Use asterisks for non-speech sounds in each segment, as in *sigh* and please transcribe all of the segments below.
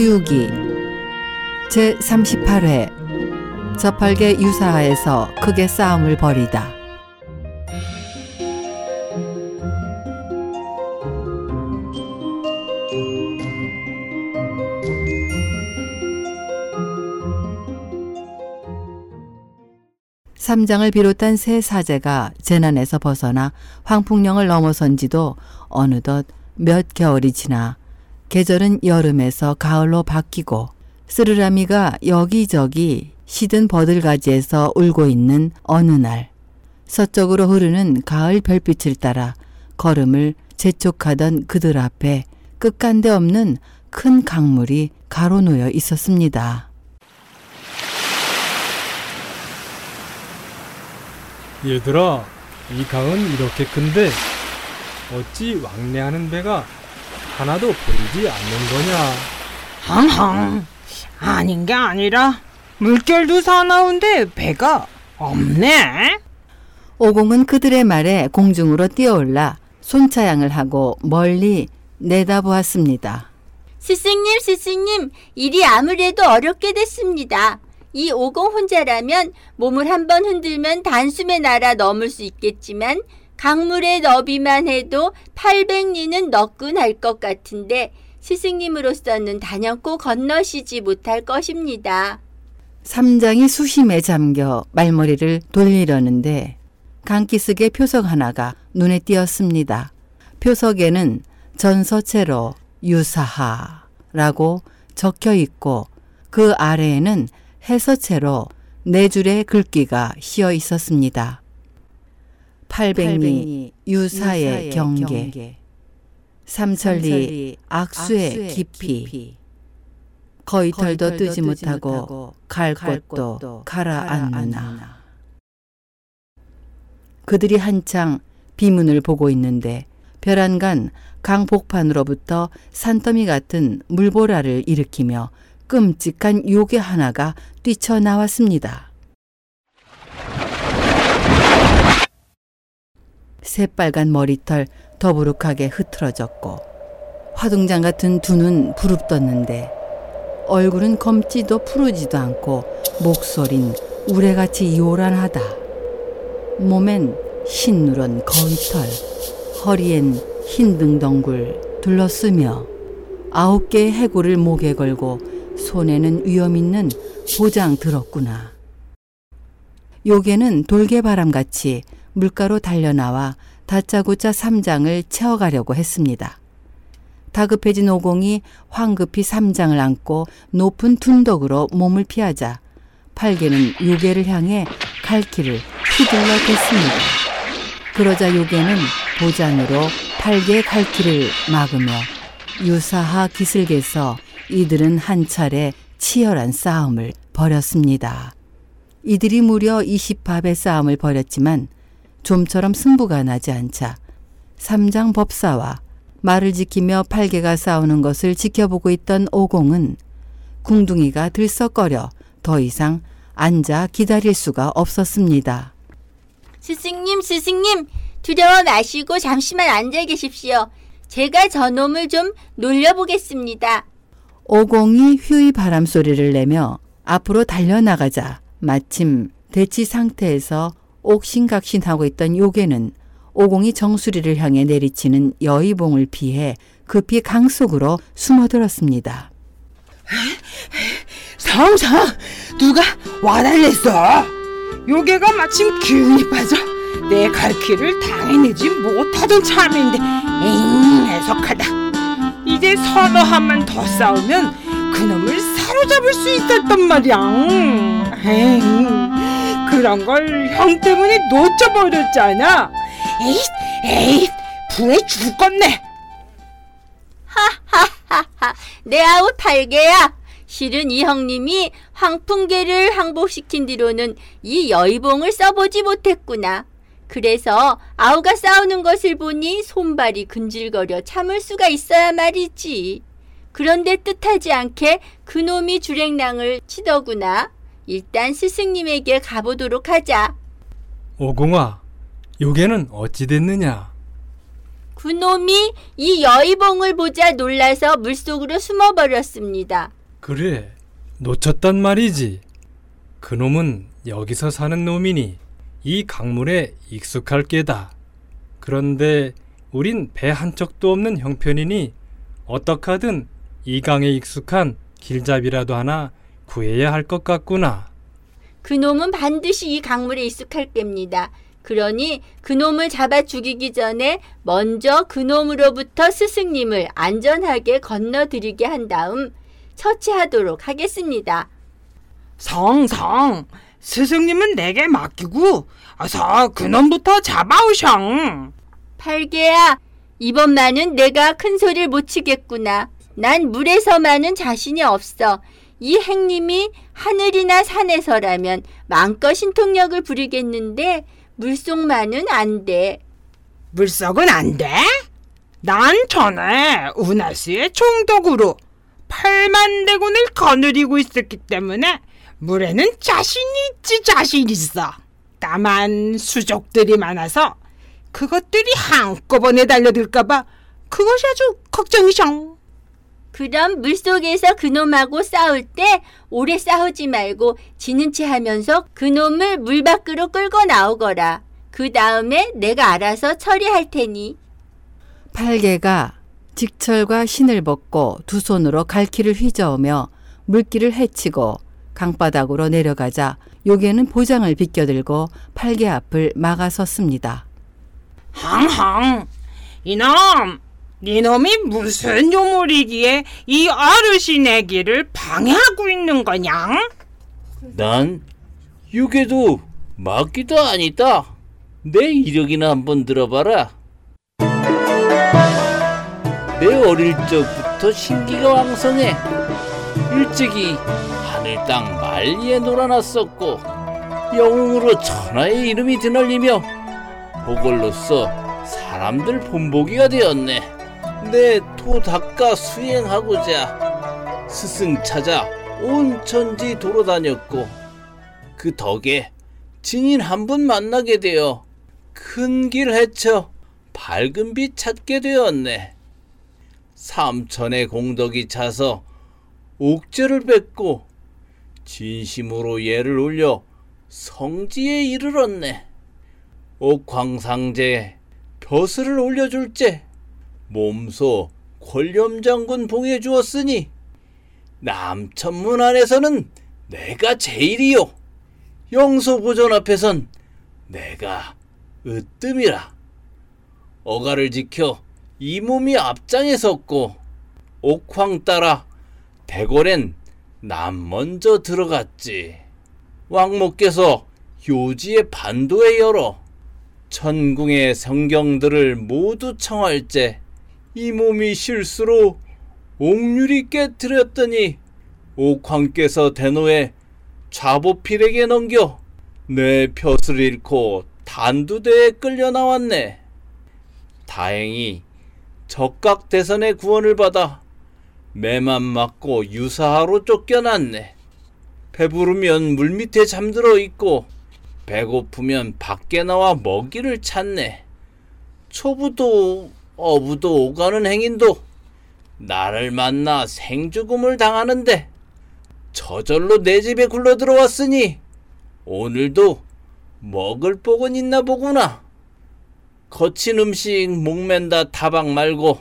서유기 제38회 저팔계 유사하에서 크게 싸움을 벌이다. 삼장을 비롯한 세 사제가 재난에서 벗어나 황풍령을 넘어선 지도 어느덧 몇 겨울이 지나 계절은 여름에서 가을로 바뀌고 쓰르라미가 여기저기 시든 버들가지에서 울고 있는 어느 날 서쪽으로 흐르는 가을 별빛을 따라 걸음을 재촉하던 그들 앞에 끝간데 없는 큰 강물이 가로놓여 있었습니다. 얘들아, 이 강은 이렇게 큰데 어찌 왕래하는 배가 하나도 보이지 않는 거냐? 항항 아닌 게 아니라 물결도 사나운데 배가 없네. 오공은 그들의 말에 공중으로 뛰어올라 손차양을 하고 멀리 내다보았습니다. 스승님, 스승님, 일이 아무래도 어렵게 됐습니다. 이 오공 혼자라면 몸을 한번 흔들면 단숨에 날아 넘을 수 있겠지만 강물의 너비만 해도 800리는 너끈할 것 같은데 스승님으로서는 단연코 건너시지 못할 것입니다. 삼장이 수심에 잠겨 말머리를 돌리려는데 강기슭의 표석 하나가 눈에 띄었습니다. 표석에는 전서체로 유사하라고 적혀 있고 그 아래에는 해서체로 네 줄의 글귀가 씌어 있었습니다. 800리 유사의 경계, 삼천리 악수의 깊이, 거위털도 뜨지 못하고 갈 곳도 가라앉느나. 그들이 한창 비문을 보고 있는데 벼란간 강복판으로부터 산더미 같은 물보라를 일으키며 끔찍한 요괴 하나가 뛰쳐나왔습니다. 새빨간 머리털 더부룩하게 흐트러졌고 화둥장 같은 두 눈 부릅떴는데 얼굴은 검지도 푸르지도 않고 목소린 우레같이 요란하다. 몸엔 흰 누런 거위털, 허리엔 흰 등덩굴 둘러쓰며 아홉 개의 해골을 목에 걸고 손에는 위험 있는 보장 들었구나. 요괴는 돌개바람같이 물가로 달려나와 다짜고짜 삼장을 채워가려고 했습니다. 다급해진 오공이 황급히 삼장을 안고 높은 둔덕으로 몸을 피하자 팔개는 요괴를 향해 갈길을 휘둘러 댔습니다. 그러자 요괴는 보장으로 팔개의 갈길을 막으며 유사하 기슭에서 이들은 한 차례 치열한 싸움을 벌였습니다. 이들이 무려 20합의 싸움을 벌였지만 좀처럼 승부가 나지 않자 삼장 법사와 말을 지키며 팔개가 싸우는 것을 지켜보고 있던 오공은 궁둥이가 들썩거려 더 이상 앉아 기다릴 수가 없었습니다. 스승님, 스승님, 두려워 마시고 잠시만 앉아 계십시오. 제가 저놈을 좀 놀려보겠습니다. 오공이 휘의 바람 소리를 내며 앞으로 달려나가자 마침 대치 상태에서 옥신각신하고 있던 요괴는 오공이 정수리를 향해 내리치는 여의봉을 피해 급히 강 속으로 숨어들었습니다. 상상 누가 와달랬어? 요괴가 마침 기운이 빠져 내 갈 길을 당해내지 못하던 참인데 엥 애석하다. 이제 서너 한만 더 싸우면 그놈을 사로잡을 수 있었단 말이야. 에잉, 그런 걸 형 때문에 놓쳐버렸잖아. 에잇, 에잇, 분해 죽겠네. 하하하하, 내 아우 팔계야. 실은 이 형님이 황풍괴를 항복시킨 뒤로는 이 여의봉을 써보지 못했구나. 그래서 아우가 싸우는 것을 보니 손발이 근질거려 참을 수가 있어야 말이지. 그런데 뜻하지 않게 그놈이 줄행랑을 치더구나. 일단 스승님에게 가보도록 하자. 오공아, 요괴는 어찌 됐느냐? 그놈이 이 여의봉을 보자 놀라서 물속으로 숨어버렸습니다. 그래, 놓쳤단 말이지. 그놈은 여기서 사는 놈이니 이 강물에 익숙할 게다. 그런데 우린 배 한 척도 없는 형편이니 어떡하든 이 강에 익숙한 길잡이라도 하나 구해야 할 것 같구나. 그놈은 반드시 이 강물에 익숙할 겁니다. 그러니 그놈을 잡아 죽이기 전에 먼저 그놈으로부터 스승님을 안전하게 건너드리게 한 다음 처치하도록 하겠습니다. 성성, 스승님은 내게 맡기고 어서 그놈부터 잡아오셔. 팔개야, 이번만은 내가 큰 소리를 못 치겠구나. 난 물에서만은 자신이 없어. 이 행님이 하늘이나 산에서라면 마음껏 신통력을 부리겠는데 물속만은 안 돼. 물속은 안 돼? 난 전에 운하수의 총독으로 8만 대군을 거느리고 있었기 때문에 물에는 자신이 있지 자신 있어. 다만 수족들이 많아서 그것들이 한꺼번에 달려들까봐 그것이 아주 걱정이셔. 그럼 물속에서 그놈하고 싸울 때 오래 싸우지 말고 지는 체 하면서 그놈을 물 밖으로 끌고 나오거라. 그 다음에 내가 알아서 처리할 테니. 팔개가 직철과 신을 벗고 두 손으로 갈퀴를 휘저으며 물길을 헤치고 강바닥으로 내려가자 요괴는 보장을 비껴들고 팔개 앞을 막아섰습니다. 항항 이놈 니놈이 무슨 요물이기에 이 어르신의 길을 방해하고 있는 거냐? 난 유괴도 막기도 아니다. 내 이력이나 한번 들어봐라. 내 어릴 적부터 신기가 왕성해. 일찍이 하늘 땅 만리에 놀아났었고 영웅으로 천하의 이름이 드날리며 보궐로서 사람들 본보기가 되었네. 내토 닦아 수행하고자 스승 찾아 온 천지 돌아다녔고 그 덕에 증인 한 분 만나게 되어 큰 길 헤쳐 밝은 빛 찾게 되었네. 삼천의 공덕이 차서 옥죄를 뱉고 진심으로 예를 올려 성지에 이르렀네. 옥황상제에 벼슬을 올려줄제 몸소 권렴장군 봉해 주었으니 남천문 안에서는 내가 제일이요. 영소보전 앞에선 내가 으뜸이라. 어가를 지켜 이 몸이 앞장에 섰고 옥황 따라 대궐엔 남 먼저 들어갔지. 왕모께서 요지의 반도에 열어 천궁의 성경들을 모두 청할제 이 몸이 실수로 옥률이 깨뜨렸더니 옥황께서 대노에 좌보필에게 넘겨 내 벼슬을 잃고 단두대에 끌려 나왔네. 다행히 적각 대선의 구원을 받아 매만 맞고 유사하로 쫓겨났네. 배부르면 물 밑에 잠들어 있고 배고프면 밖에 나와 먹이를 찾네. 초부도 어부도 오가는 행인도 나를 만나 생죽음을 당하는데 저절로 내 집에 굴러 들어왔으니 오늘도 먹을 복은 있나 보구나. 거친 음식 목맨다 타박 말고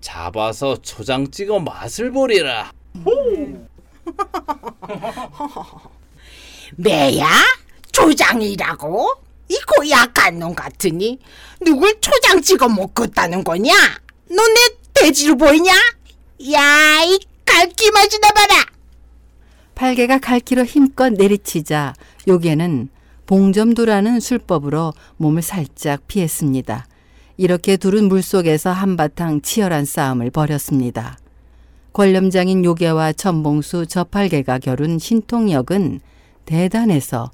잡아서 초장 찍어 맛을 보리라. *laughs* 매야? 초장이라고? 이거 약한 놈 같으니 누굴 초장 찍어 먹겠다는 거냐? 너 내 돼지로 보이냐? 야, 이 갈기 맛이 나 봐라! 팔개가 갈퀴로 힘껏 내리치자 요괴는 봉점두라는 술법으로 몸을 살짝 피했습니다. 이렇게 둘은 물속에서 한바탕 치열한 싸움을 벌였습니다. 권렴장인 요괴와 천봉수 저팔계가 겨룬 신통역은 대단해서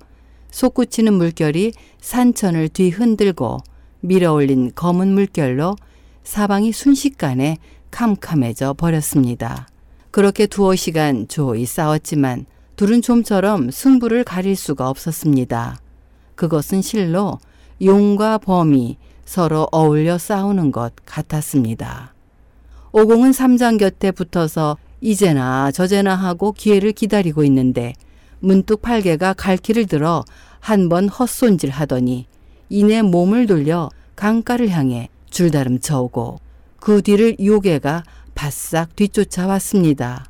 솟구치는 물결이 산천을 뒤흔들고 밀어올린 검은 물결로 사방이 순식간에 캄캄해져 버렸습니다. 그렇게 두어 시간 조이 싸웠지만 둘은 좀처럼 승부를 가릴 수가 없었습니다. 그것은 실로 용과 범이 서로 어울려 싸우는 것 같았습니다. 오공은 삼장 곁에 붙어서 이제나 저제나 하고 기회를 기다리고 있는데 문득 팔개가 갈퀴를 들어 한 번 헛손질 하더니 이내 몸을 돌려 강가를 향해 줄다름 쳐오고 그 뒤를 요괴가 바싹 뒤쫓아왔습니다.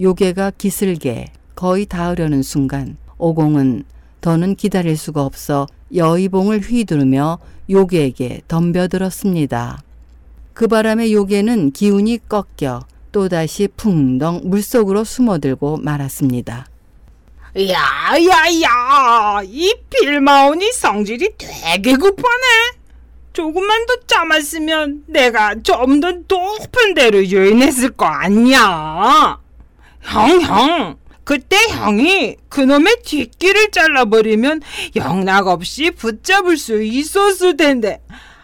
요괴가 기슬게 거의 닿으려는 순간 오공은 더는 기다릴 수가 없어 여의봉을 휘두르며 요괴에게 덤벼들었습니다. 그 바람에 요괴는 기운이 꺾여 또다시 풍덩 물속으로 숨어들고 말았습니다. 야야야 이 빌마온이 성질이 되게 급하네. 조금만 더 참았으면 내가 좀 더 높은 데로 유인했을 거 아니야. 형형 그때 형이 그놈의 뒷길을 잘라버리면 영락없이 붙잡을 수 있었을 텐데.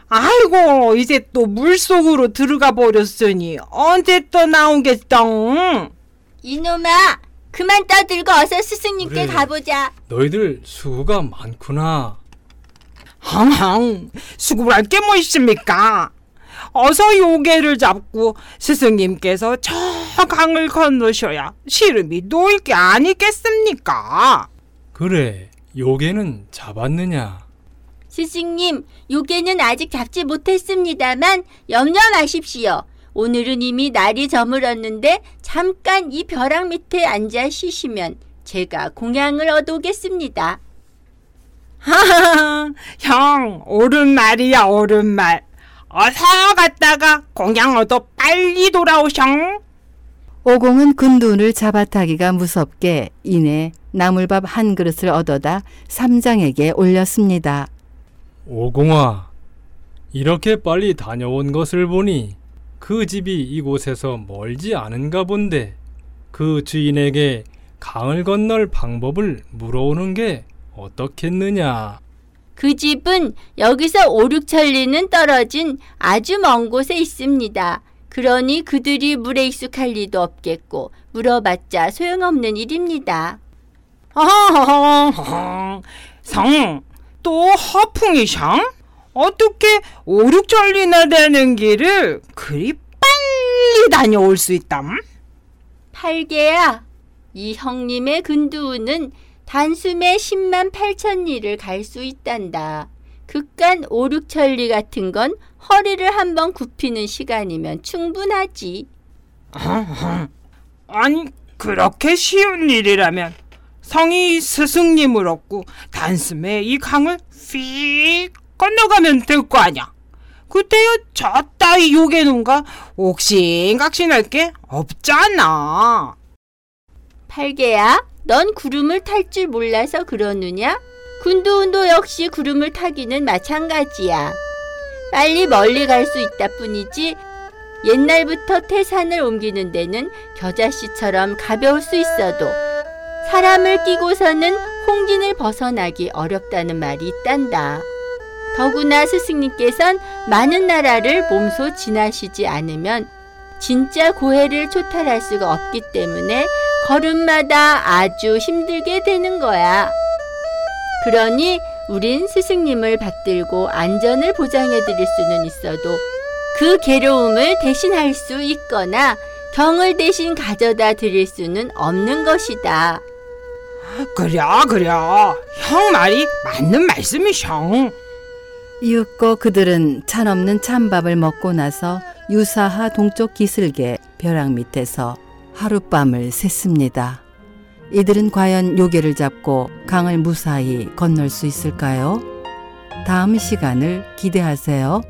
아이고 이제 또 물속으로 들어가 버렸으니 언제 또 나오겠덩 이놈아, 그만 떠들고 어서 스승님께 그래. 가보자. 너희들 수고가 많구나. 항항 수고할 게 뭐 있습니까? 어서 요괴를 잡고 스승님께서 저 강을 건너셔야 시름이 놓일 게 아니겠습니까? 그래, 요괴는 잡았느냐? 스승님, 요괴는 아직 잡지 못했습니다만 염려 마십시오. 오늘은 이미 날이 저물었는데 잠깐 이 벼락 밑에 앉아 쉬시면 제가 공양을 얻어오겠습니다. 하하 *laughs* 형 옳은 말이야 옳은 말 어서 갔다가 공양 얻어 빨리 돌아오셔 오공은 근둔을 잡아타기가 무섭게 이내 나물밥 한 그릇을 얻어다 삼장에게 올렸습니다. 오공아, 이렇게 빨리 다녀온 것을 보니 그 집이 이곳에서 멀지 않은가 본데 그 주인에게 강을 건널 방법을 물어오는 게 어떻겠느냐? 그 집은 여기서 5, 6천리는 떨어진 아주 먼 곳에 있습니다. 그러니 그들이 물에 익숙할 리도 없겠고 물어봤자 소용없는 일입니다. 아하하하 성또 허풍이샹 어떻게 오륙천리나 되는 길을 그리 빨리 다녀올 수 있담? 팔개야, 이 형님의 근두우는 단숨에 10만 8천 리를 갈 수 있단다. 극간 5, 6천리 같은 건 허리를 한번 굽히는 시간이면 충분하지. *laughs* 아니 그렇게 쉬운 일이라면 성이 스승님을 얻고 단숨에 이 강을 휙 건너가면 될 거 아냐 그때야 저 따위 요괴놈과 옥신각신할 게 없잖아 팔개야, 넌 구름을 탈 줄 몰라서 그러느냐? 군두운도 역시 구름을 타기는 마찬가지야. 빨리 멀리 갈 수 있다 뿐이지 옛날부터 태산을 옮기는 데는 겨자씨처럼 가벼울 수 있어도 사람을 끼고서는 홍진을 벗어나기 어렵다는 말이 있단다. 더구나 스승님께선 많은 나라를 몸소 지나시지 않으면 진짜 고해를 초탈할 수가 없기 때문에 걸음마다 아주 힘들게 되는 거야. 그러니 우린 스승님을 받들고 안전을 보장해 드릴 수는 있어도 그 괴로움을 대신할 수 있거나 경을 대신 가져다 드릴 수는 없는 것이다. 그래 그래 형 말이 맞는 말씀이셔 이윽고 그들은 찬 없는 찬밥을 먹고 나서 유사하 동쪽 기슭의 벼락 밑에서 하룻밤을 샜습니다. 이들은 과연 요괴를 잡고 강을 무사히 건널 수 있을까요? 다음 시간을 기대하세요.